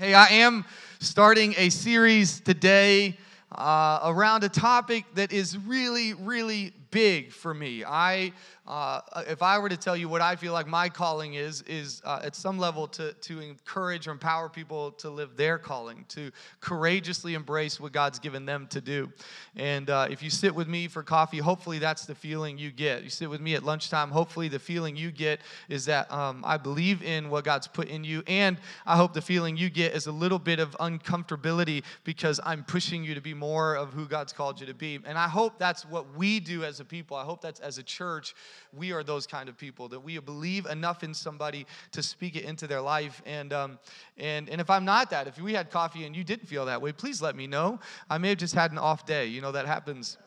Hey, I am starting a series today uh, around a topic that is really, really big for me. I uh, if I were to tell you what I feel like my calling is, is uh, at some level to, to encourage or empower people to live their calling, to courageously embrace what God's given them to do. And uh, if you sit with me for coffee, hopefully that's the feeling you get. You sit with me at lunchtime, hopefully the feeling you get is that um, I believe in what God's put in you. And I hope the feeling you get is a little bit of uncomfortability because I'm pushing you to be more of who God's called you to be. And I hope that's what we do as a people. I hope that's as a church we are those kind of people that we believe enough in somebody to speak it into their life. And um, and and if I'm not that, if we had coffee and you didn't feel that way, please let me know. I may have just had an off day. You know that happens.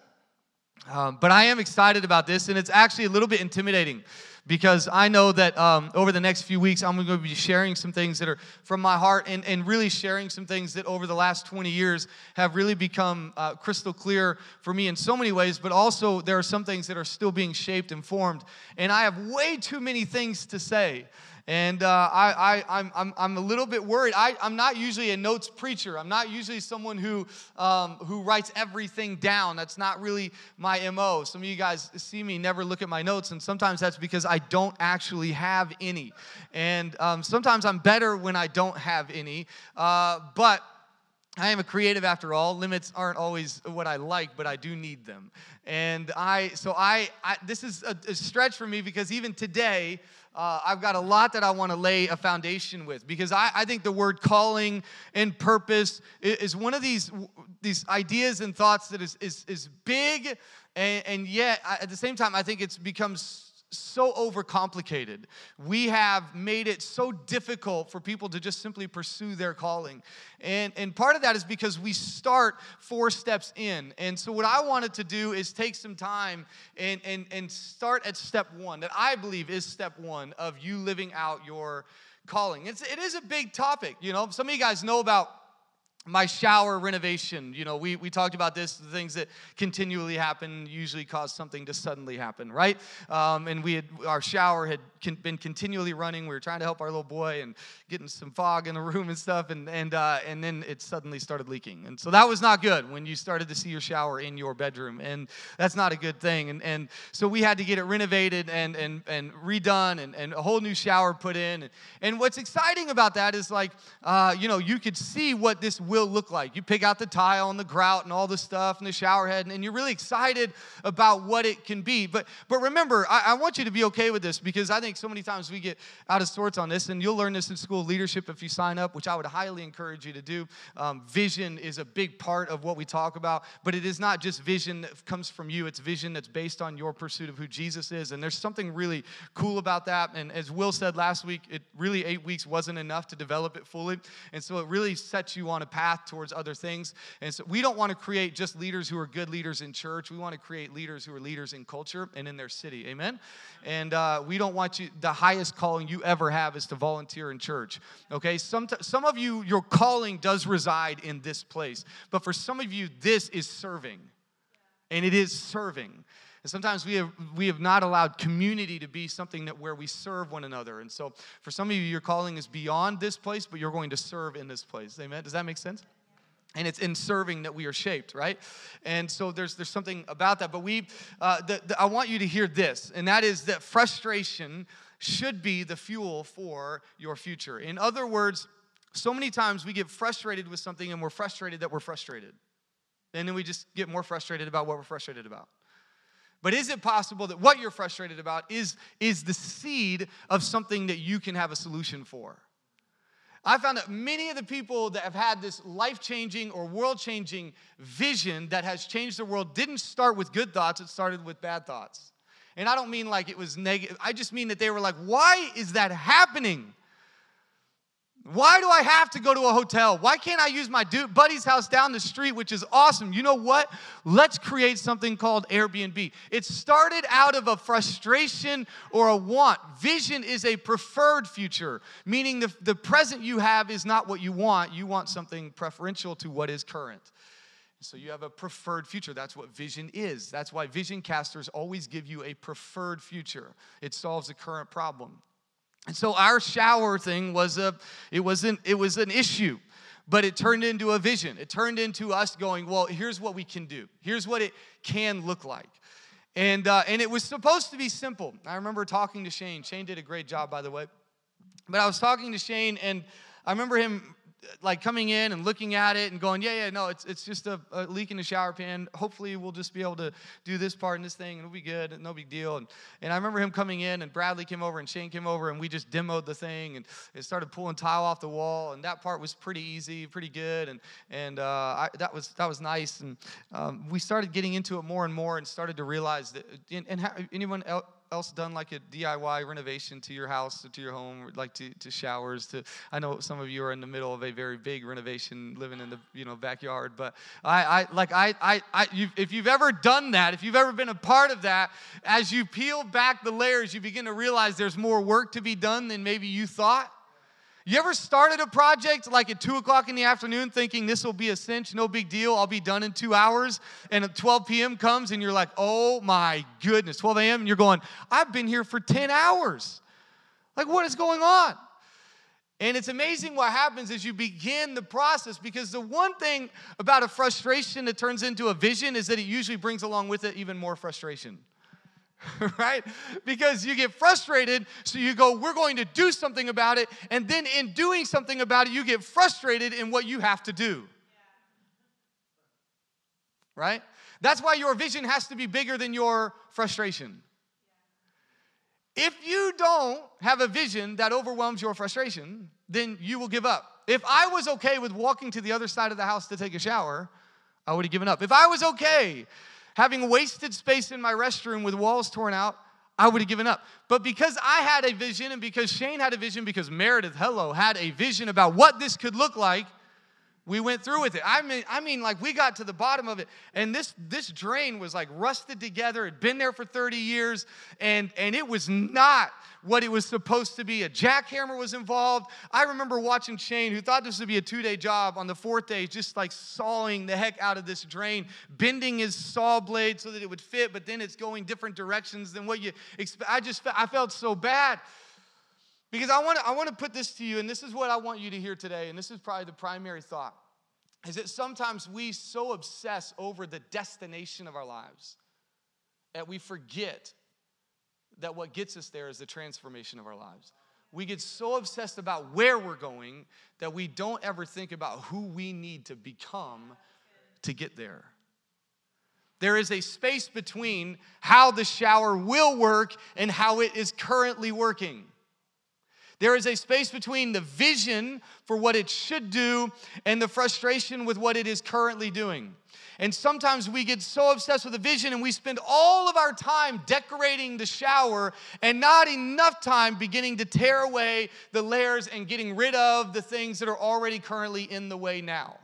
Um, but I am excited about this, and it's actually a little bit intimidating because I know that um, over the next few weeks, I'm going to be sharing some things that are from my heart and, and really sharing some things that over the last 20 years have really become uh, crystal clear for me in so many ways, but also there are some things that are still being shaped and formed. And I have way too many things to say. And uh, I, I, I'm, I'm, I'm a little bit worried. I, I'm not usually a notes preacher. I'm not usually someone who, um, who writes everything down. That's not really my MO. Some of you guys see me never look at my notes, and sometimes that's because I don't actually have any. And um, sometimes I'm better when I don't have any. Uh, but I am a creative after all. Limits aren't always what I like, but I do need them. And I, so I, I this is a, a stretch for me because even today, uh, I've got a lot that I want to lay a foundation with because I, I think the word calling and purpose is, is, one of these, these ideas and thoughts that is, is, is big, and, and yet at the same time, I think it's becomes so overcomplicated. We have made it so difficult for people to just simply pursue their calling. And, and part of that is because we start four steps in. And so, what I wanted to do is take some time and, and, and start at step one, that I believe is step one of you living out your calling. It's, it is a big topic. You know, some of you guys know about my shower renovation. You know we, we talked about this the things that continually happen usually cause something to suddenly happen right? Um, and we had our shower had con- been continually running. We were trying to help our little boy and getting some fog in the room and stuff and and uh, and then it suddenly started leaking. And so that was not good when you started to see your shower in your bedroom and that's not a good thing. And and so we had to get it renovated and and and redone and, and a whole new shower put in. And, and what's exciting about that is like uh, you know you could see what this will look like. You pick out the tile and the grout and all the stuff and the shower head, and, you're really excited about what it can be. But, but remember, I, I want you to be okay with this because I think so many times we get out of sorts on this, and you'll learn this in school leadership if you sign up, which I would highly encourage you to do. Um, vision is a big part of what we talk about, but it is not just vision that comes from you, it's vision that's based on your pursuit of who Jesus is. And there's something really cool about that. And as Will said last week, it really eight weeks wasn't enough to develop it fully. And so it really sets you on a path path towards other things. And so we don't want to create just leaders who are good leaders in church. We want to create leaders who are leaders in culture and in their city. Amen? And uh, we don't want you, the highest calling you ever have is to volunteer in church. Okay? Some, some of you, your calling does reside in this place. But for some of you, this is serving. And it is serving. And sometimes we have, we have not allowed community to be something that where we serve one another. And so for some of you, your calling is beyond this place, but you're going to serve in this place. Amen? Does that make sense? and it's in serving that we are shaped right and so there's there's something about that but we uh, the, the, i want you to hear this and that is that frustration should be the fuel for your future in other words so many times we get frustrated with something and we're frustrated that we're frustrated and then we just get more frustrated about what we're frustrated about but is it possible that what you're frustrated about is, is the seed of something that you can have a solution for? I found that many of the people that have had this life changing or world changing vision that has changed the world didn't start with good thoughts, it started with bad thoughts. And I don't mean like it was negative, I just mean that they were like, why is that happening? Why do I have to go to a hotel? Why can't I use my dude, buddy's house down the street, which is awesome? You know what? Let's create something called Airbnb. It started out of a frustration or a want. Vision is a preferred future, meaning the, the present you have is not what you want. You want something preferential to what is current. So you have a preferred future. That's what vision is. That's why vision casters always give you a preferred future. It solves a current problem. And so our shower thing was a it wasn't it was an issue, but it turned into a vision. It turned into us going, well, here's what we can do. Here's what it can look like. And uh, and it was supposed to be simple. I remember talking to Shane. Shane did a great job, by the way. But I was talking to Shane, and I remember him like coming in and looking at it and going, yeah, yeah, no, it's, it's just a, a, leak in the shower pan. Hopefully, we'll just be able to do this part and this thing, and it'll be good, no big deal. And, and I remember him coming in, and Bradley came over, and Shane came over, and we just demoed the thing, and it started pulling tile off the wall, and that part was pretty easy, pretty good, and and uh, I, that was that was nice. And um, we started getting into it more and more, and started to realize that. And, and anyone else? Else done like a DIY renovation to your house to your home, like to, to showers? To I know some of you are in the middle of a very big renovation, living in the you know backyard. But I, I like I I, I you've, if you've ever done that, if you've ever been a part of that, as you peel back the layers, you begin to realize there's more work to be done than maybe you thought. You ever started a project like at 2 o'clock in the afternoon thinking this will be a cinch, no big deal, I'll be done in two hours? And at 12 p.m. comes and you're like, oh my goodness, 12 a.m. and you're going, I've been here for 10 hours. Like, what is going on? And it's amazing what happens as you begin the process because the one thing about a frustration that turns into a vision is that it usually brings along with it even more frustration. right? Because you get frustrated, so you go, we're going to do something about it. And then in doing something about it, you get frustrated in what you have to do. Right? That's why your vision has to be bigger than your frustration. If you don't have a vision that overwhelms your frustration, then you will give up. If I was okay with walking to the other side of the house to take a shower, I would have given up. If I was okay having wasted space in my restroom with walls torn out, I would have given up. But because I had a vision and because Shane had a vision, because Meredith, hello, had a vision about what this could look like, we went through with it. I mean, I mean, like we got to the bottom of it, and this this drain was like rusted together. It'd been there for 30 years, and and it was not what it was supposed to be. A jackhammer was involved. I remember watching Shane, who thought this would be a two day job, on the fourth day, just like sawing the heck out of this drain, bending his saw blade so that it would fit, but then it's going different directions than what you expect. I just I felt so bad. Because I want, to, I want to put this to you, and this is what I want you to hear today, and this is probably the primary thought, is that sometimes we so obsess over the destination of our lives that we forget that what gets us there is the transformation of our lives. We get so obsessed about where we're going that we don't ever think about who we need to become to get there. There is a space between how the shower will work and how it is currently working. There is a space between the vision for what it should do and the frustration with what it is currently doing. And sometimes we get so obsessed with the vision and we spend all of our time decorating the shower and not enough time beginning to tear away the layers and getting rid of the things that are already currently in the way now.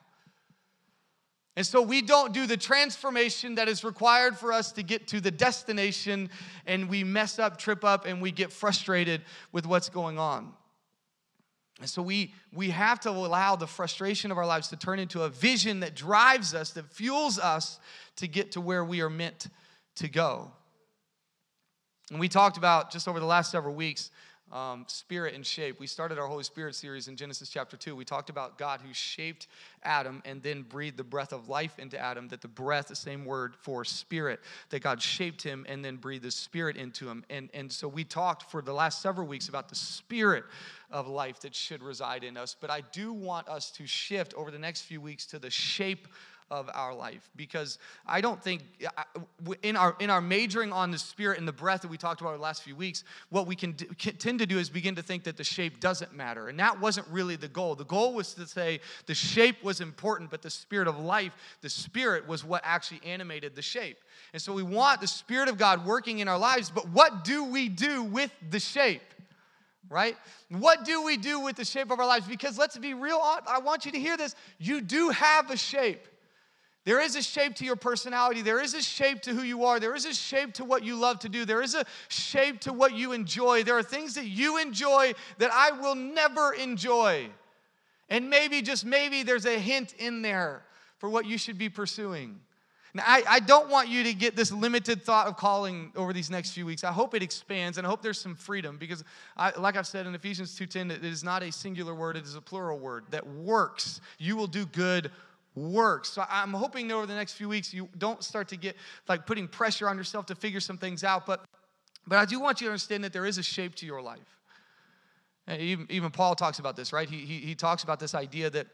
And so we don't do the transformation that is required for us to get to the destination, and we mess up, trip up, and we get frustrated with what's going on. And so we, we have to allow the frustration of our lives to turn into a vision that drives us, that fuels us to get to where we are meant to go. And we talked about just over the last several weeks um, spirit and shape. We started our Holy Spirit series in Genesis chapter 2. We talked about God who shaped Adam and then breathed the breath of life into Adam, that the breath, the same word for spirit, that God shaped him and then breathed the spirit into him. And, and so we talked for the last several weeks about the spirit of life that should reside in us. But I do want us to shift over the next few weeks to the shape of our life because i don't think in our in our majoring on the spirit and the breath that we talked about the last few weeks what we can, do, can tend to do is begin to think that the shape doesn't matter and that wasn't really the goal the goal was to say the shape was important but the spirit of life the spirit was what actually animated the shape and so we want the spirit of god working in our lives but what do we do with the shape right? What do we do with the shape of our lives? Because let's be real, I want you to hear this. You do have a shape. There is a shape to your personality. There is a shape to who you are. There is a shape to what you love to do. There is a shape to what you enjoy. There are things that you enjoy that I will never enjoy. And maybe, just maybe, there's a hint in there for what you should be pursuing. Now, I, I don't want you to get this limited thought of calling over these next few weeks. I hope it expands and I hope there's some freedom because, I, like I've said in Ephesians 2.10, it is not a singular word, it is a plural word that works. You will do good works. So I'm hoping over the next few weeks you don't start to get like putting pressure on yourself to figure some things out, but but I do want you to understand that there is a shape to your life. Even, even Paul talks about this, right? He, he, he talks about this idea that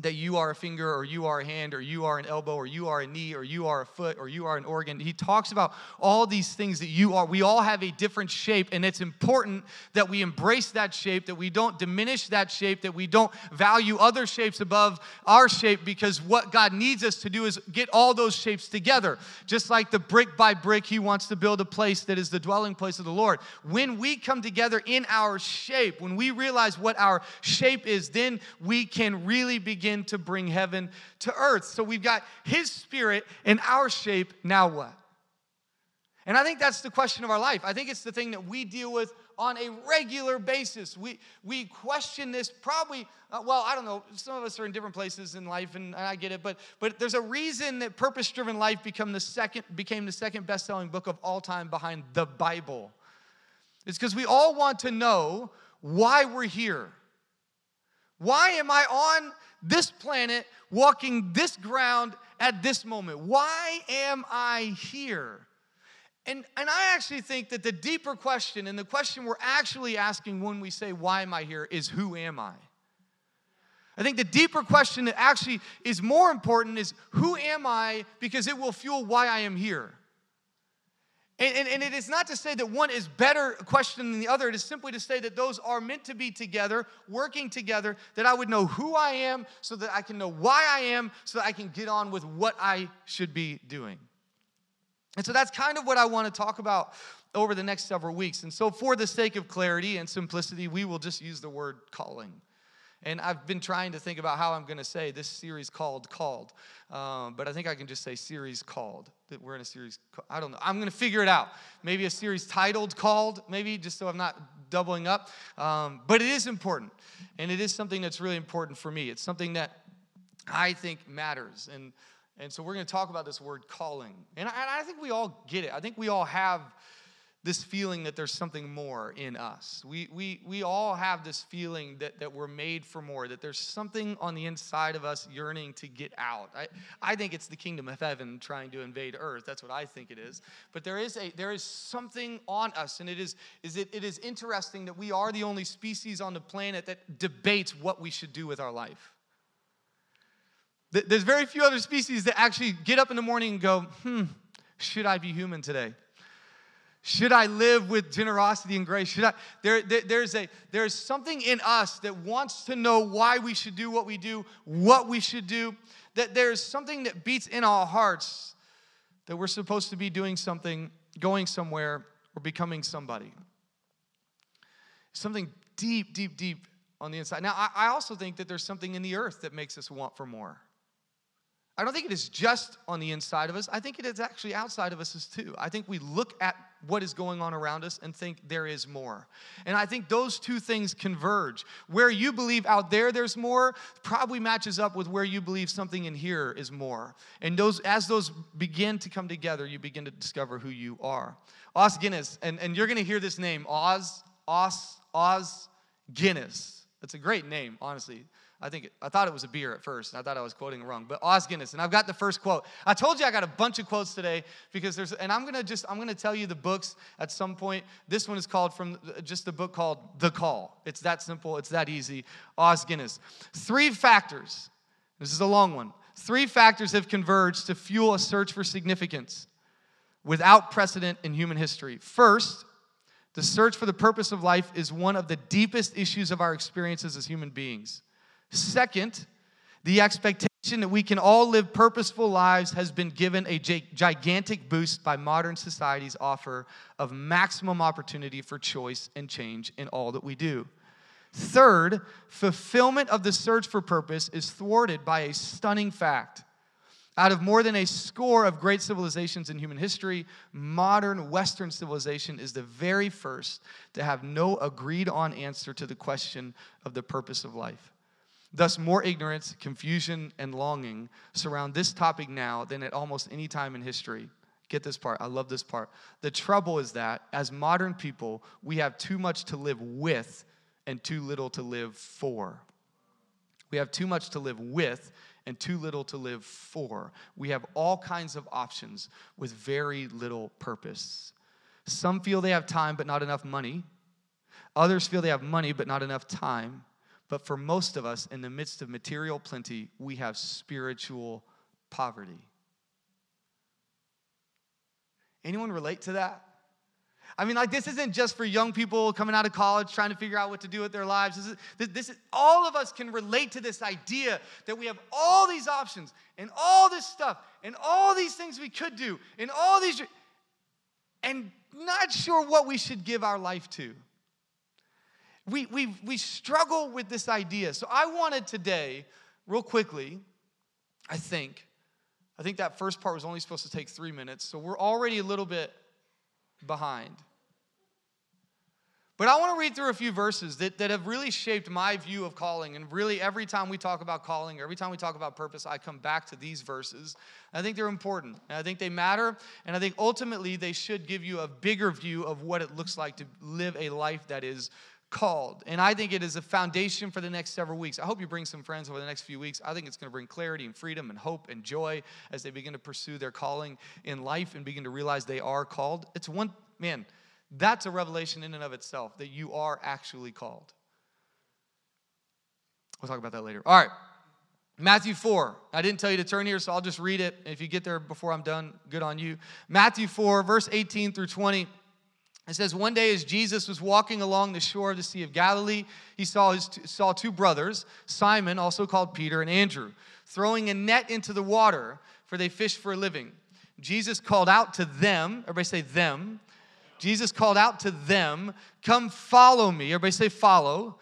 that you are a finger or you are a hand or you are an elbow or you are a knee or you are a foot or you are an organ. He talks about all these things that you are. We all have a different shape, and it's important that we embrace that shape, that we don't diminish that shape, that we don't value other shapes above our shape because what God needs us to do is get all those shapes together. Just like the brick by brick, He wants to build a place that is the dwelling place of the Lord. When we come together in our shape, when we realize what our shape is, then we can really begin to bring heaven to earth. So we've got his spirit in our shape. Now what? And I think that's the question of our life. I think it's the thing that we deal with on a regular basis. We, we question this probably, uh, well, I don't know, some of us are in different places in life, and, and I get it, but, but there's a reason that Purpose Driven Life become the second, became the second best selling book of all time behind the Bible. It's because we all want to know why we're here. Why am I on this planet, walking this ground at this moment? Why am I here? And, and I actually think that the deeper question, and the question we're actually asking when we say, Why am I here, is Who am I? I think the deeper question that actually is more important is Who am I? Because it will fuel why I am here. And, and, and, it is not to say that one is better question than the other. It is simply to say that those are meant to be together, working together, that I would know who I am so that I can know why I am, so that I can get on with what I should be doing. And so that's kind of what I want to talk about over the next several weeks. And so, for the sake of clarity and simplicity, we will just use the word calling. And I've been trying to think about how I'm going to say this series called Called. Um, but I think I can just say series called. That we're in a series. I don't know. I'm going to figure it out. Maybe a series titled Called, maybe, just so I'm not doubling up. Um, but it is important. And it is something that's really important for me. It's something that I think matters. And, and so we're going to talk about this word calling. And I, I think we all get it. I think we all have this feeling that there's something more in us. We, we, we all have this feeling that, that we're made for more, that there's something on the inside of us yearning to get out. I, I think it's the kingdom of heaven trying to invade earth. That's what I think it is. But there is, a, there is something on us, and it is, is it, it is interesting that we are the only species on the planet that debates what we should do with our life. There's very few other species that actually get up in the morning and go, hmm, should I be human today? Should I live with generosity and grace? Should I? There, there, there's, a, there's something in us that wants to know why we should do what we do, what we should do. That there's something that beats in our hearts that we're supposed to be doing something, going somewhere, or becoming somebody. Something deep, deep, deep on the inside. Now, I, I also think that there's something in the earth that makes us want for more. I don't think it is just on the inside of us. I think it is actually outside of us as too. I think we look at what is going on around us and think there is more. And I think those two things converge. Where you believe out there there's more probably matches up with where you believe something in here is more. And those as those begin to come together, you begin to discover who you are. Os Guinness, and, and you're gonna hear this name, Os, Os, Os Guinness. That's a great name, honestly. I think I thought it was a beer at first, and I thought I was quoting wrong. But Os Guinness, and I've got the first quote. I told you I got a bunch of quotes today because there's, and I'm gonna just I'm gonna tell you the books at some point. This one is called from just the book called The Call. It's that simple. It's that easy. Os Guinness. Three factors. This is a long one. Three factors have converged to fuel a search for significance without precedent in human history. First, the search for the purpose of life is one of the deepest issues of our experiences as human beings. Second, the expectation that we can all live purposeful lives has been given a gigantic boost by modern society's offer of maximum opportunity for choice and change in all that we do. Third, fulfillment of the search for purpose is thwarted by a stunning fact. Out of more than a score of great civilizations in human history, modern Western civilization is the very first to have no agreed on answer to the question of the purpose of life. Thus, more ignorance, confusion, and longing surround this topic now than at almost any time in history. Get this part. I love this part. The trouble is that as modern people, we have too much to live with and too little to live for. We have too much to live with and too little to live for. We have all kinds of options with very little purpose. Some feel they have time but not enough money. Others feel they have money but not enough time. But for most of us, in the midst of material plenty, we have spiritual poverty. Anyone relate to that? I mean, like, this isn't just for young people coming out of college trying to figure out what to do with their lives. This is, this, this is, all of us can relate to this idea that we have all these options and all this stuff and all these things we could do and all these, and not sure what we should give our life to we, we, we struggle with this idea. So I wanted today, real quickly, I think, I think that first part was only supposed to take three minutes, so we're already a little bit behind. But I want to read through a few verses that, that have really shaped my view of calling. And really, every time we talk about calling, or every time we talk about purpose, I come back to these verses. I think they're important. And I think they matter. And I think ultimately they should give you a bigger view of what it looks like to live a life that is called. And I think it is a foundation for the next several weeks. I hope you bring some friends over the next few weeks. I think it's going to bring clarity and freedom and hope and joy as they begin to pursue their calling in life and begin to realize they are called. It's one, man, that's a revelation in and of itself that you are actually called. We'll talk about that later. All right. Matthew 4. I didn't tell you to turn here, so I'll just read it. If you get there before I'm done, good on you. Matthew 4, verse 18 through 20. It says, One day as Jesus was walking along the shore of the Sea of Galilee, he saw, his, saw two brothers, Simon, also called Peter, and Andrew, throwing a net into the water, for they fished for a living. Jesus called out to them, everybody say them. Jesus called out to them, Come follow me. Everybody say follow.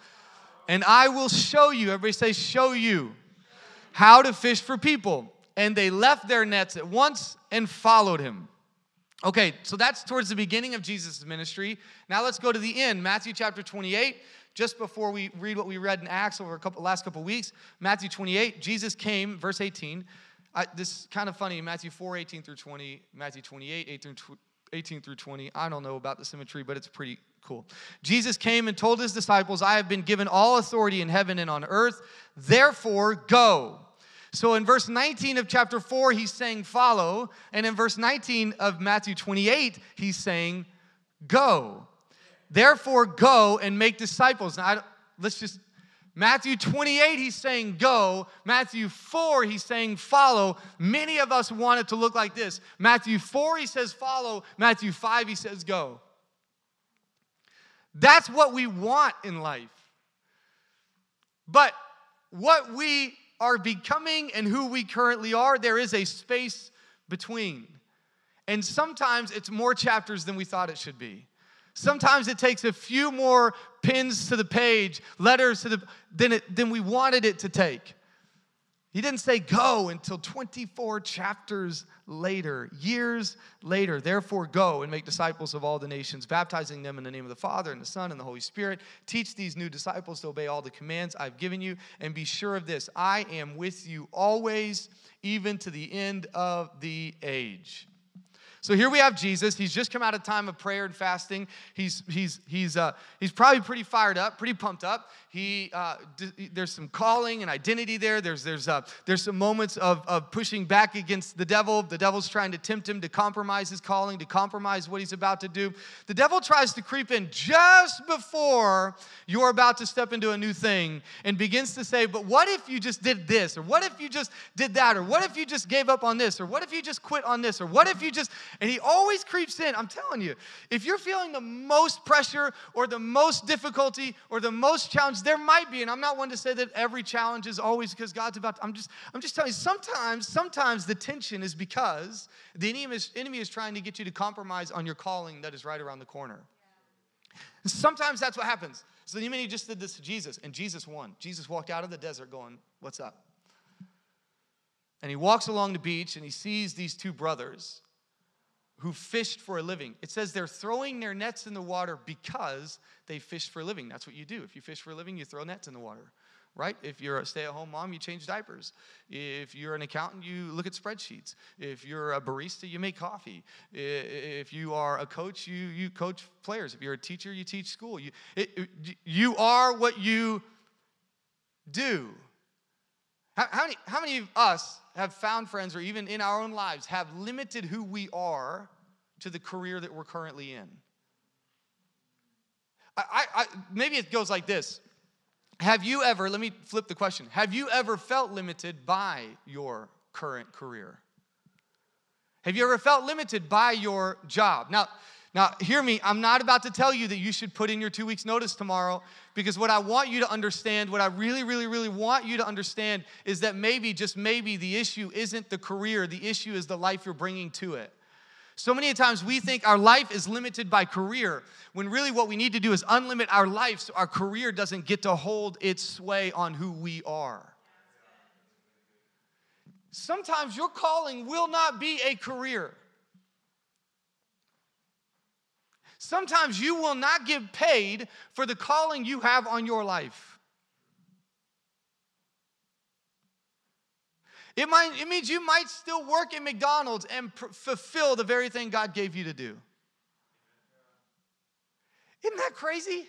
And I will show you, everybody say show you, how to fish for people. And they left their nets at once and followed him. Okay, so that's towards the beginning of Jesus' ministry. Now let's go to the end, Matthew chapter 28. Just before we read what we read in Acts over a couple, last couple weeks, Matthew 28, Jesus came, verse 18. I, this is kind of funny, Matthew 4, 18 through 20, Matthew 28, 18 through, 18 through 20. I don't know about the symmetry, but it's pretty cool. Jesus came and told his disciples, I have been given all authority in heaven and on earth. Therefore, go. So in verse 19 of chapter 4, he's saying follow. And in verse 19 of Matthew 28, he's saying go. Therefore, go and make disciples. Now, let's just, Matthew 28, he's saying go. Matthew 4, he's saying follow. Many of us want it to look like this. Matthew 4, he says follow. Matthew 5, he says go. That's what we want in life. But what we are becoming and who we currently are, there is a space between. And sometimes it's more chapters than we thought it should be. Sometimes it takes a few more pins to the page, letters to the than, it, than we wanted it to take. He didn't say go until 24 chapters later, years later. Therefore, go and make disciples of all the nations, baptizing them in the name of the Father and the Son and the Holy Spirit. Teach these new disciples to obey all the commands I've given you, and be sure of this I am with you always, even to the end of the age. So here we have Jesus. He's just come out of time of prayer and fasting. He's, he's, he's, uh, he's probably pretty fired up, pretty pumped up. He, uh, d- there's some calling and identity there. There's, there's, uh, there's some moments of, of pushing back against the devil. The devil's trying to tempt him to compromise his calling, to compromise what he's about to do. The devil tries to creep in just before you're about to step into a new thing and begins to say, But what if you just did this? Or what if you just did that? Or what if you just gave up on this? Or what if you just quit on this? Or what if you just, and he always creeps in. I'm telling you, if you're feeling the most pressure or the most difficulty or the most challenge, there might be, and I'm not one to say that every challenge is always because God's about to, I'm just, I'm just telling you, sometimes, sometimes the tension is because the enemy is, enemy is trying to get you to compromise on your calling that is right around the corner. Sometimes that's what happens. So the enemy just did this to Jesus, and Jesus won. Jesus walked out of the desert going, What's up? And he walks along the beach and he sees these two brothers who fished for a living. It says they're throwing their nets in the water because they fish for a living. That's what you do. If you fish for a living, you throw nets in the water. right? If you're a stay at home mom, you change diapers. If you're an accountant, you look at spreadsheets. If you're a barista, you make coffee. If you are a coach, you, you coach players. If you're a teacher, you teach school. You, it, you are what you do. How, how, many, how many of us have found friends, or even in our own lives, have limited who we are to the career that we're currently in? I, I, maybe it goes like this have you ever, let me flip the question, have you ever felt limited by your current career? Have you ever felt limited by your job? Now, now, hear me, I'm not about to tell you that you should put in your two weeks' notice tomorrow because what I want you to understand, what I really, really, really want you to understand is that maybe, just maybe, the issue isn't the career, the issue is the life you're bringing to it. So many times we think our life is limited by career, when really what we need to do is unlimit our life so our career doesn't get to hold its sway on who we are. Sometimes your calling will not be a career. Sometimes you will not get paid for the calling you have on your life. It, might, it means you might still work at McDonald's and pr- fulfill the very thing God gave you to do. Isn't that crazy?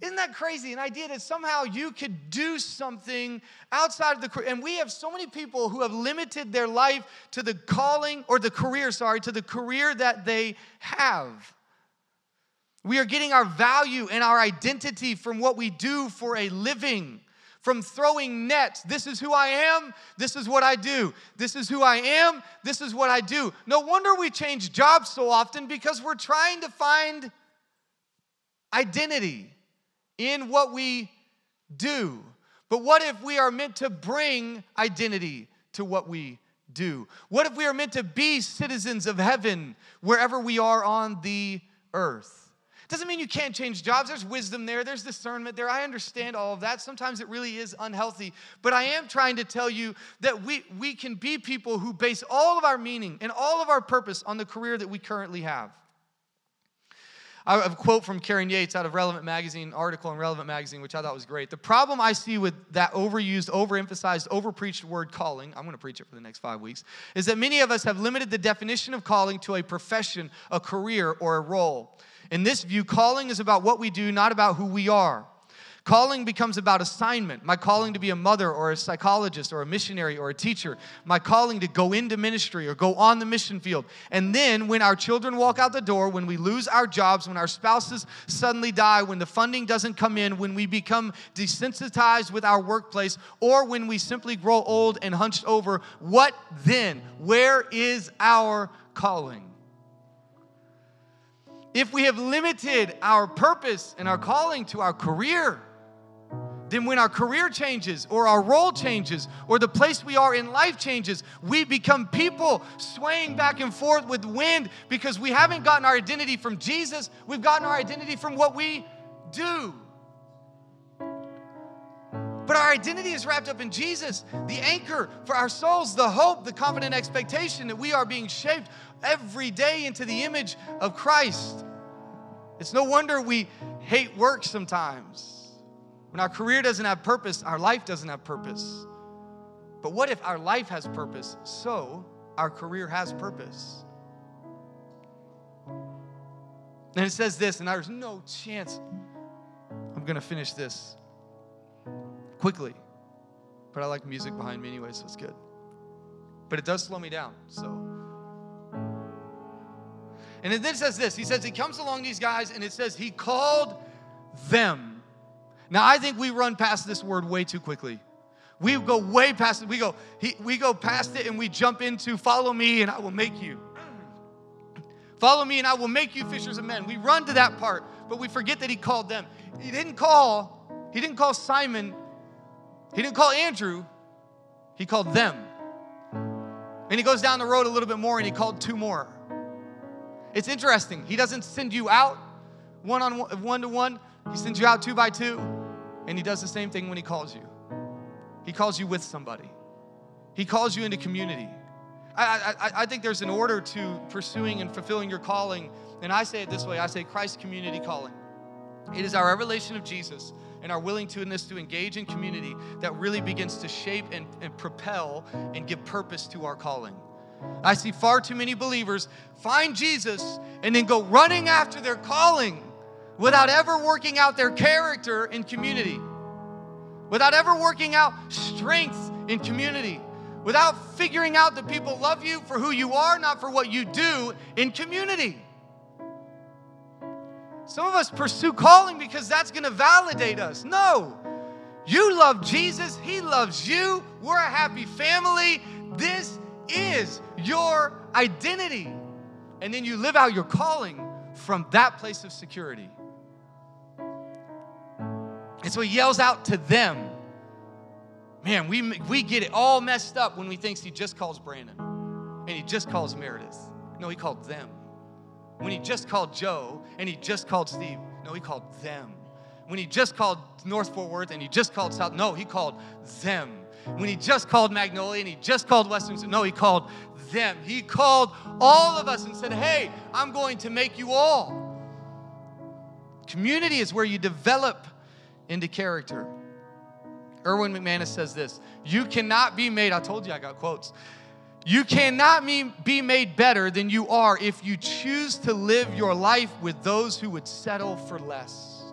Isn't that crazy? An idea that somehow you could do something outside of the career. And we have so many people who have limited their life to the calling or the career, sorry, to the career that they have. We are getting our value and our identity from what we do for a living from throwing nets. This is who I am. This is what I do. This is who I am. This is what I do. No wonder we change jobs so often because we're trying to find identity in what we do. But what if we are meant to bring identity to what we do? What if we are meant to be citizens of heaven wherever we are on the earth? Doesn't mean you can't change jobs. There's wisdom there, there's discernment there. I understand all of that. Sometimes it really is unhealthy. But I am trying to tell you that we, we can be people who base all of our meaning and all of our purpose on the career that we currently have. I have a quote from Karen Yates out of Relevant Magazine, article in Relevant Magazine, which I thought was great. The problem I see with that overused, overemphasized, overpreached word calling, I'm going to preach it for the next five weeks, is that many of us have limited the definition of calling to a profession, a career, or a role. In this view, calling is about what we do, not about who we are. Calling becomes about assignment. My calling to be a mother or a psychologist or a missionary or a teacher. My calling to go into ministry or go on the mission field. And then when our children walk out the door, when we lose our jobs, when our spouses suddenly die, when the funding doesn't come in, when we become desensitized with our workplace, or when we simply grow old and hunched over, what then? Where is our calling? If we have limited our purpose and our calling to our career, then when our career changes or our role changes or the place we are in life changes, we become people swaying back and forth with wind because we haven't gotten our identity from Jesus, we've gotten our identity from what we do. But our identity is wrapped up in Jesus, the anchor for our souls, the hope, the confident expectation that we are being shaped every day into the image of Christ. It's no wonder we hate work sometimes. When our career doesn't have purpose, our life doesn't have purpose. But what if our life has purpose, so our career has purpose? And it says this, and there's no chance I'm going to finish this quickly. But I like music oh. behind me anyway, so it's good. But it does slow me down, so and then it says this He says, He comes along these guys, and it says, He called them. Now, I think we run past this word way too quickly. We go way past it. We go, he, we go past it and we jump into follow me and I will make you. Follow me and I will make you fishers of men. We run to that part, but we forget that he called them. He didn't call, he didn't call Simon, he didn't call Andrew, he called them. And he goes down the road a little bit more and he called two more. It's interesting. He doesn't send you out one on one, one to one, he sends you out two by two, and he does the same thing when he calls you. He calls you with somebody, he calls you into community. I, I, I think there's an order to pursuing and fulfilling your calling. And I say it this way I say Christ community calling. It is our revelation of Jesus and our willingness to engage in community that really begins to shape and, and propel and give purpose to our calling. I see far too many believers find Jesus and then go running after their calling without ever working out their character in community, without ever working out strength in community, without figuring out that people love you for who you are, not for what you do in community. Some of us pursue calling because that's going to validate us. No. You love Jesus, He loves you. We're a happy family. This is your identity. And then you live out your calling from that place of security. And so he yells out to them. Man, we, we get it all messed up when we think he just calls Brandon and he just calls Meredith. No, he called them. When he just called Joe and he just called Steve. No, he called them. When he just called North Fort Worth and he just called South. No, he called them. When he just called Magnolia and he just called Western. No, he called them. He called all of us and said, Hey, I'm going to make you all. Community is where you develop into character. Erwin McManus says this You cannot be made, I told you I got quotes. You cannot be made better than you are if you choose to live your life with those who would settle for less.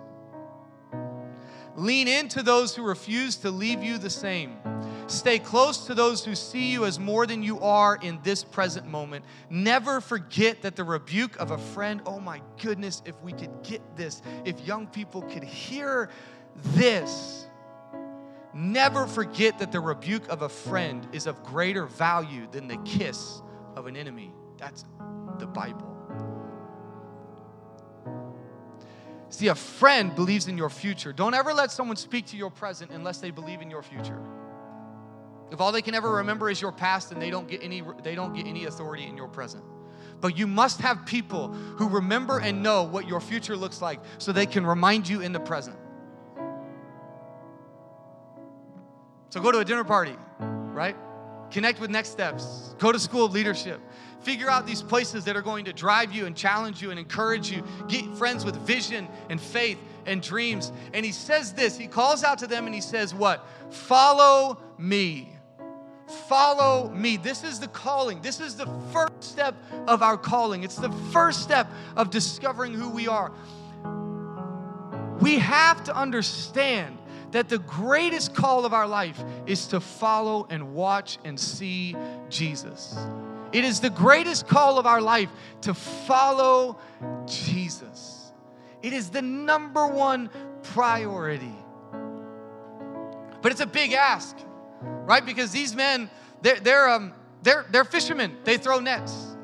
Lean into those who refuse to leave you the same. Stay close to those who see you as more than you are in this present moment. Never forget that the rebuke of a friend, oh my goodness, if we could get this, if young people could hear this. Never forget that the rebuke of a friend is of greater value than the kiss of an enemy. That's the Bible. See, a friend believes in your future. Don't ever let someone speak to your present unless they believe in your future. If all they can ever remember is your past, then they don't get any they don't get any authority in your present. But you must have people who remember and know what your future looks like so they can remind you in the present. So go to a dinner party, right? Connect with Next Steps. Go to School of Leadership. Figure out these places that are going to drive you and challenge you and encourage you. Get friends with vision and faith and dreams. And he says this he calls out to them and he says, What? Follow me. Follow me. This is the calling. This is the first step of our calling. It's the first step of discovering who we are. We have to understand that the greatest call of our life is to follow and watch and see Jesus. It is the greatest call of our life to follow Jesus. It is the number one priority. But it's a big ask, right? Because these men, they're, they're, um, they're, they're fishermen, they throw nets.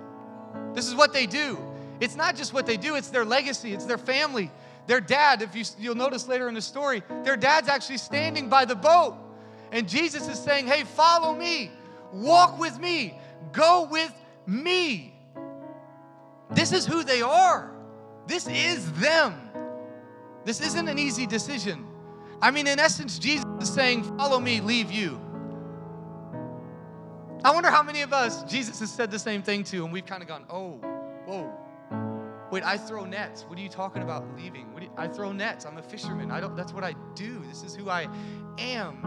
This is what they do. It's not just what they do, it's their legacy, it's their family. Their dad, if you, you'll notice later in the story, their dad's actually standing by the boat. And Jesus is saying, Hey, follow me, walk with me, go with me. This is who they are. This is them. This isn't an easy decision. I mean, in essence, Jesus is saying, Follow me, leave you. I wonder how many of us Jesus has said the same thing to, and we've kind of gone, Oh, whoa. Wait, I throw nets. What are you talking about leaving? You, I throw nets. I'm a fisherman. I don't that's what I do. This is who I am.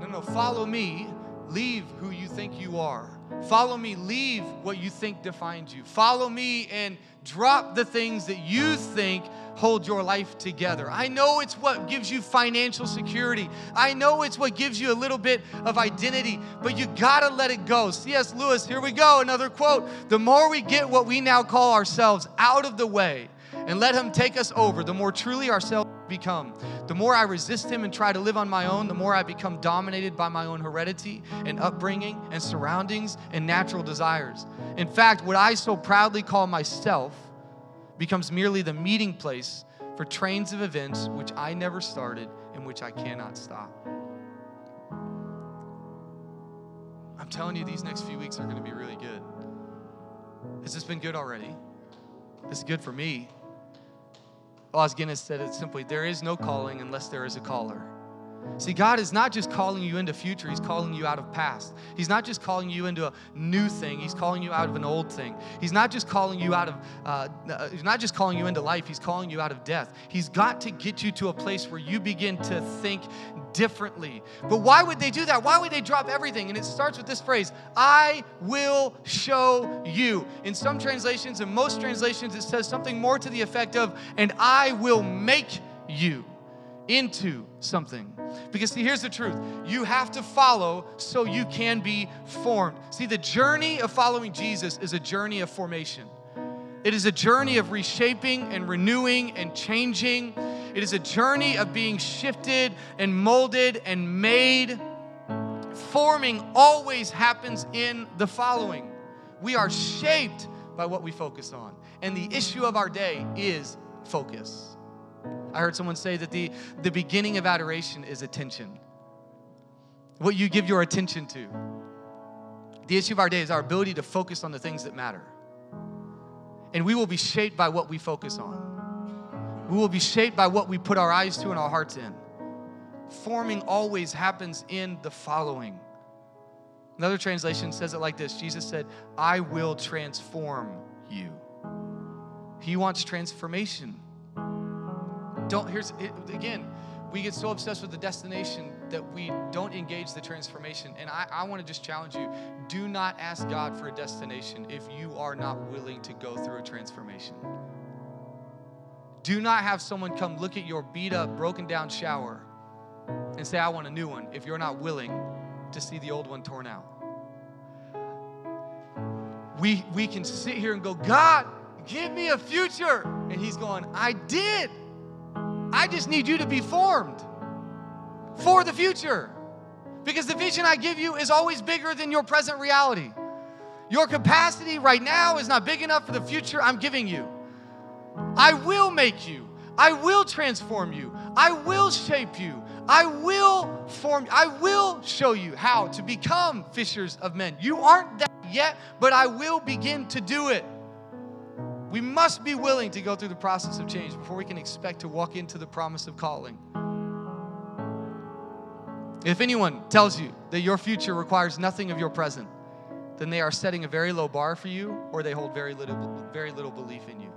No, no, follow me. Leave who you think you are. Follow me. Leave what you think defines you. Follow me and drop the things that you think hold your life together. I know it's what gives you financial security. I know it's what gives you a little bit of identity, but you gotta let it go. C.S. Lewis, here we go, another quote. The more we get what we now call ourselves out of the way and let Him take us over, the more truly ourselves become. The more I resist Him and try to live on my own, the more I become dominated by my own heredity and upbringing and surroundings and natural desires. In fact, what I so proudly call myself becomes merely the meeting place for trains of events which I never started and which I cannot stop. I'm telling you, these next few weeks are going to be really good. Has this been good already? This is good for me. Os Guinness said it simply there is no calling unless there is a caller. See, God is not just calling you into future, He's calling you out of past. He's not just calling you into a new thing, He's calling you out of an old thing. He's not just calling you out of, uh, uh, He's not just calling you into life, He's calling you out of death. He's got to get you to a place where you begin to think differently. But why would they do that? Why would they drop everything? And it starts with this phrase I will show you. In some translations, in most translations, it says something more to the effect of, and I will make you into something. Because, see, here's the truth you have to follow so you can be formed. See, the journey of following Jesus is a journey of formation. It is a journey of reshaping and renewing and changing. It is a journey of being shifted and molded and made. Forming always happens in the following we are shaped by what we focus on. And the issue of our day is focus. I heard someone say that the, the beginning of adoration is attention. What you give your attention to. The issue of our day is our ability to focus on the things that matter. And we will be shaped by what we focus on. We will be shaped by what we put our eyes to and our hearts in. Forming always happens in the following. Another translation says it like this Jesus said, I will transform you. He wants transformation. Don't, here's, again, we get so obsessed with the destination that we don't engage the transformation. And I, I want to just challenge you do not ask God for a destination if you are not willing to go through a transformation. Do not have someone come look at your beat up, broken down shower and say, I want a new one, if you're not willing to see the old one torn out. We, we can sit here and go, God, give me a future. And He's going, I did. I just need you to be formed for the future. Because the vision I give you is always bigger than your present reality. Your capacity right now is not big enough for the future I'm giving you. I will make you. I will transform you. I will shape you. I will form I will show you how to become fishers of men. You aren't that yet, but I will begin to do it. We must be willing to go through the process of change before we can expect to walk into the promise of calling. If anyone tells you that your future requires nothing of your present, then they are setting a very low bar for you or they hold very little, very little belief in you.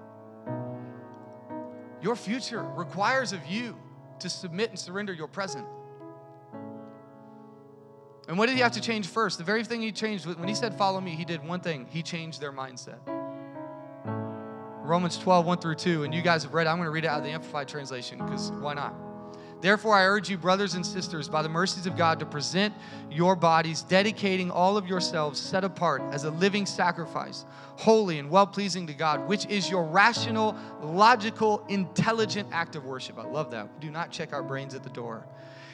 Your future requires of you to submit and surrender your present. And what did he have to change first? The very thing he changed when he said, Follow me, he did one thing. He changed their mindset. Romans 12, 1 through 2. And you guys have read it. I'm going to read it out of the Amplified Translation because why not? Therefore, I urge you, brothers and sisters, by the mercies of God, to present your bodies, dedicating all of yourselves set apart as a living sacrifice, holy and well pleasing to God, which is your rational, logical, intelligent act of worship. I love that. Do not check our brains at the door.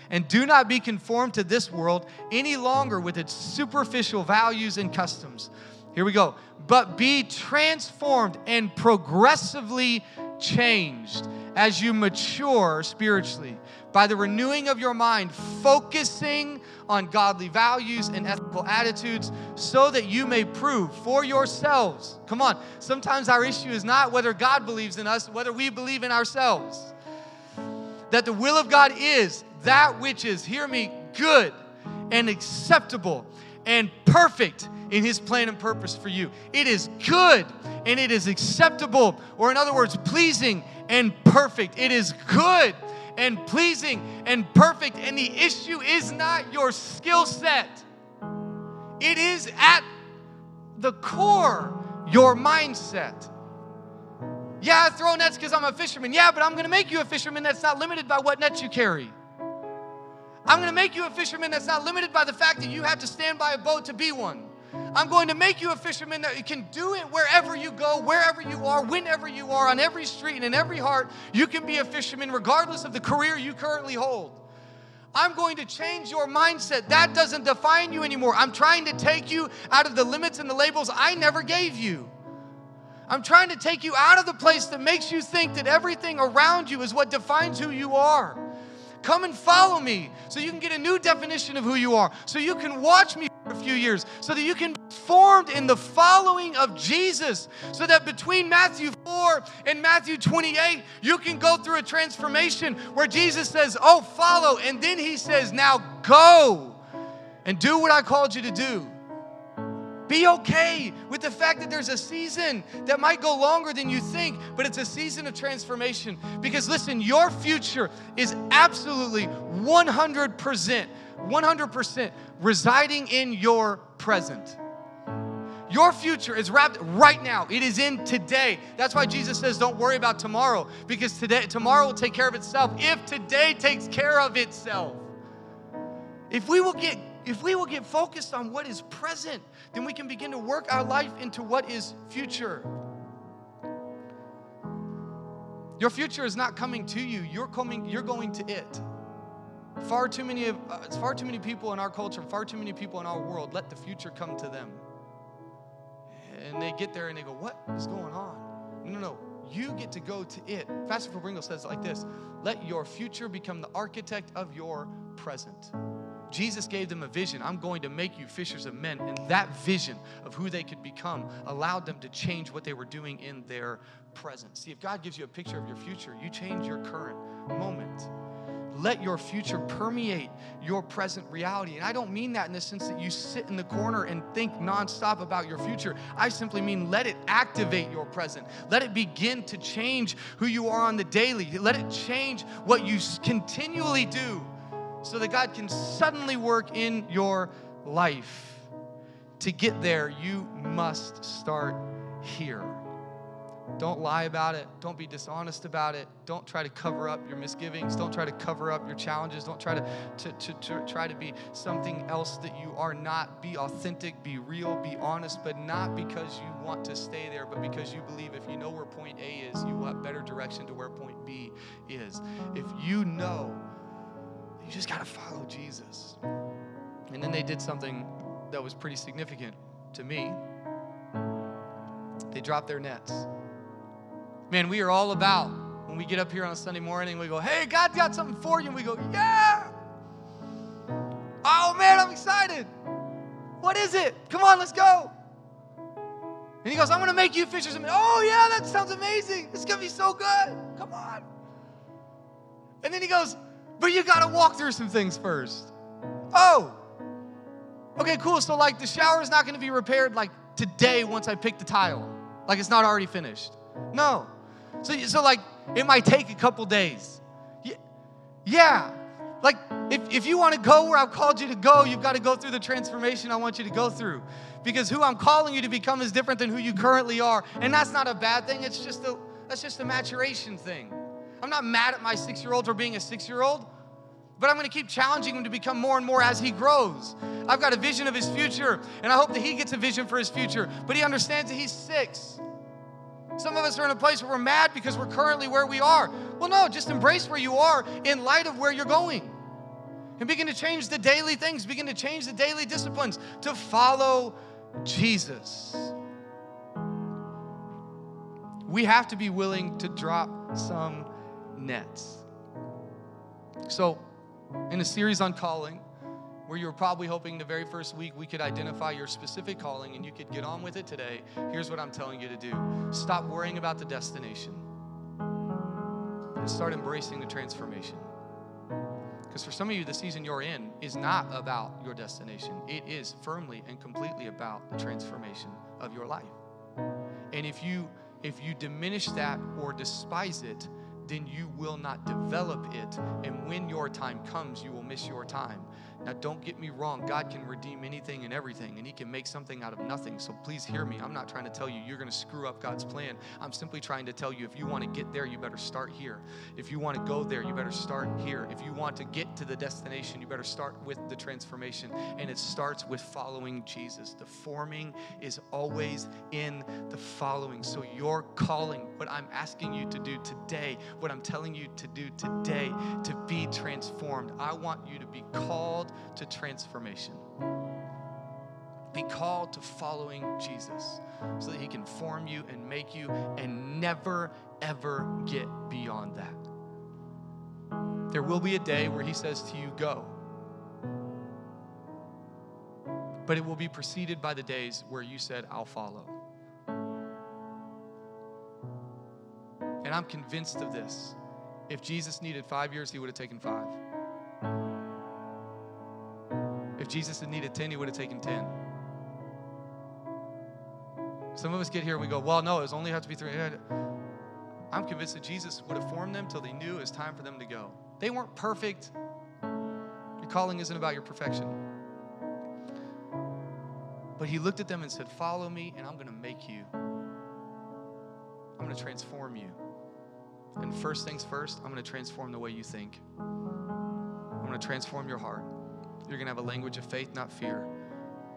And do not be conformed to this world any longer with its superficial values and customs here we go. But be transformed and progressively changed as you mature spiritually by the renewing of your mind, focusing on godly values and ethical attitudes so that you may prove for yourselves. Come on, sometimes our issue is not whether God believes in us, whether we believe in ourselves. That the will of God is that which is, hear me, good and acceptable and perfect in His plan and purpose for you. It is good and it is acceptable, or in other words, pleasing and perfect. It is good and pleasing and perfect. And the issue is not your skill set, it is at the core your mindset. Yeah, I throw nets because I'm a fisherman. Yeah, but I'm going to make you a fisherman that's not limited by what nets you carry. I'm going to make you a fisherman that's not limited by the fact that you have to stand by a boat to be one. I'm going to make you a fisherman that you can do it wherever you go, wherever you are, whenever you are, on every street and in every heart. You can be a fisherman regardless of the career you currently hold. I'm going to change your mindset. That doesn't define you anymore. I'm trying to take you out of the limits and the labels I never gave you. I'm trying to take you out of the place that makes you think that everything around you is what defines who you are. Come and follow me so you can get a new definition of who you are, so you can watch me for a few years, so that you can be formed in the following of Jesus. So that between Matthew 4 and Matthew 28, you can go through a transformation where Jesus says, Oh, follow. And then he says, Now go and do what I called you to do. Be okay with the fact that there's a season that might go longer than you think, but it's a season of transformation. Because listen, your future is absolutely 100%, 100% residing in your present. Your future is wrapped right now. It is in today. That's why Jesus says, Don't worry about tomorrow, because today, tomorrow will take care of itself if today takes care of itself. If we will get if we will get focused on what is present, then we can begin to work our life into what is future. Your future is not coming to you, you're coming you're going to it. Far too many of uh, far too many people in our culture, far too many people in our world let the future come to them. And they get there and they go, "What is going on?" No, no, no. You get to go to it. Pastor Fabringo says it like this Let your future become the architect of your present. Jesus gave them a vision. I'm going to make you fishers of men. And that vision of who they could become allowed them to change what they were doing in their present. See, if God gives you a picture of your future, you change your current moment. Let your future permeate your present reality. And I don't mean that in the sense that you sit in the corner and think nonstop about your future. I simply mean let it activate your present. Let it begin to change who you are on the daily. Let it change what you continually do so that God can suddenly work in your life. To get there, you must start here. Don't lie about it. Don't be dishonest about it. Don't try to cover up your misgivings. Don't try to cover up your challenges. Don't try to, to, to, to, try to be something else that you are not. Be authentic, be real, be honest, but not because you want to stay there, but because you believe if you know where point A is, you will have better direction to where point B is. If you know, you just got to follow Jesus. And then they did something that was pretty significant to me. They dropped their nets. Man, we are all about when we get up here on a Sunday morning, we go, hey, God's got something for you. And we go, yeah. Oh, man, I'm excited. What is it? Come on, let's go. And he goes, I'm going to make you fishers. Oh, yeah, that sounds amazing. It's going to be so good. Come on. And then he goes, but you got to walk through some things first. Oh, okay, cool. So, like, the shower is not going to be repaired like today once I pick the tile. Like, it's not already finished. No. So, so like, it might take a couple days. Yeah. Like, if, if you want to go where I've called you to go, you've got to go through the transformation I want you to go through. Because who I'm calling you to become is different than who you currently are. And that's not a bad thing. It's just a that's just a maturation thing. I'm not mad at my six year old for being a six year old, but I'm going to keep challenging him to become more and more as he grows. I've got a vision of his future, and I hope that he gets a vision for his future, but he understands that he's six. Some of us are in a place where we're mad because we're currently where we are. Well, no, just embrace where you are in light of where you're going. And begin to change the daily things, begin to change the daily disciplines to follow Jesus. We have to be willing to drop some nets. So, in a series on calling, where you were probably hoping the very first week we could identify your specific calling and you could get on with it today, here's what I'm telling you to do stop worrying about the destination and start embracing the transformation. Because for some of you, the season you're in is not about your destination, it is firmly and completely about the transformation of your life. And if you if you diminish that or despise it, then you will not develop it. And when your time comes, you will miss your time. Now, don't get me wrong. God can redeem anything and everything, and He can make something out of nothing. So please hear me. I'm not trying to tell you you're going to screw up God's plan. I'm simply trying to tell you if you want to get there, you better start here. If you want to go there, you better start here. If you want to get to the destination, you better start with the transformation. And it starts with following Jesus. The forming is always in the following. So, your calling, what I'm asking you to do today, what I'm telling you to do today, to be transformed, I want you to be called to transformation. Be called to following Jesus so that He can form you and make you and never, ever get beyond that. There will be a day where He says to you, Go. but it will be preceded by the days where you said, I'll follow. And I'm convinced of this. If Jesus needed five years, he would have taken five. If Jesus had needed 10, he would have taken 10. Some of us get here and we go, well, no, it only have to be three. I'm convinced that Jesus would have formed them till they knew it was time for them to go. They weren't perfect. Your calling isn't about your perfection. But he looked at them and said, Follow me, and I'm going to make you. I'm going to transform you. And first things first, I'm going to transform the way you think. I'm going to transform your heart. You're going to have a language of faith, not fear.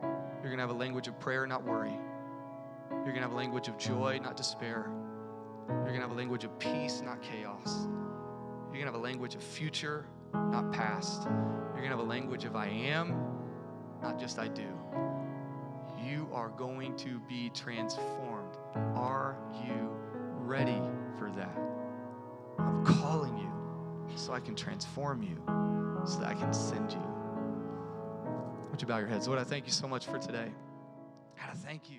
You're going to have a language of prayer, not worry. You're going to have a language of joy, not despair. You're going to have a language of peace, not chaos. You're going to have a language of future, not past. You're going to have a language of I am, not just I do. You are going to be transformed. Are you ready for that? I'm calling you so I can transform you, so that I can send you. Would you bow your heads? Lord, I thank you so much for today. God, I thank you.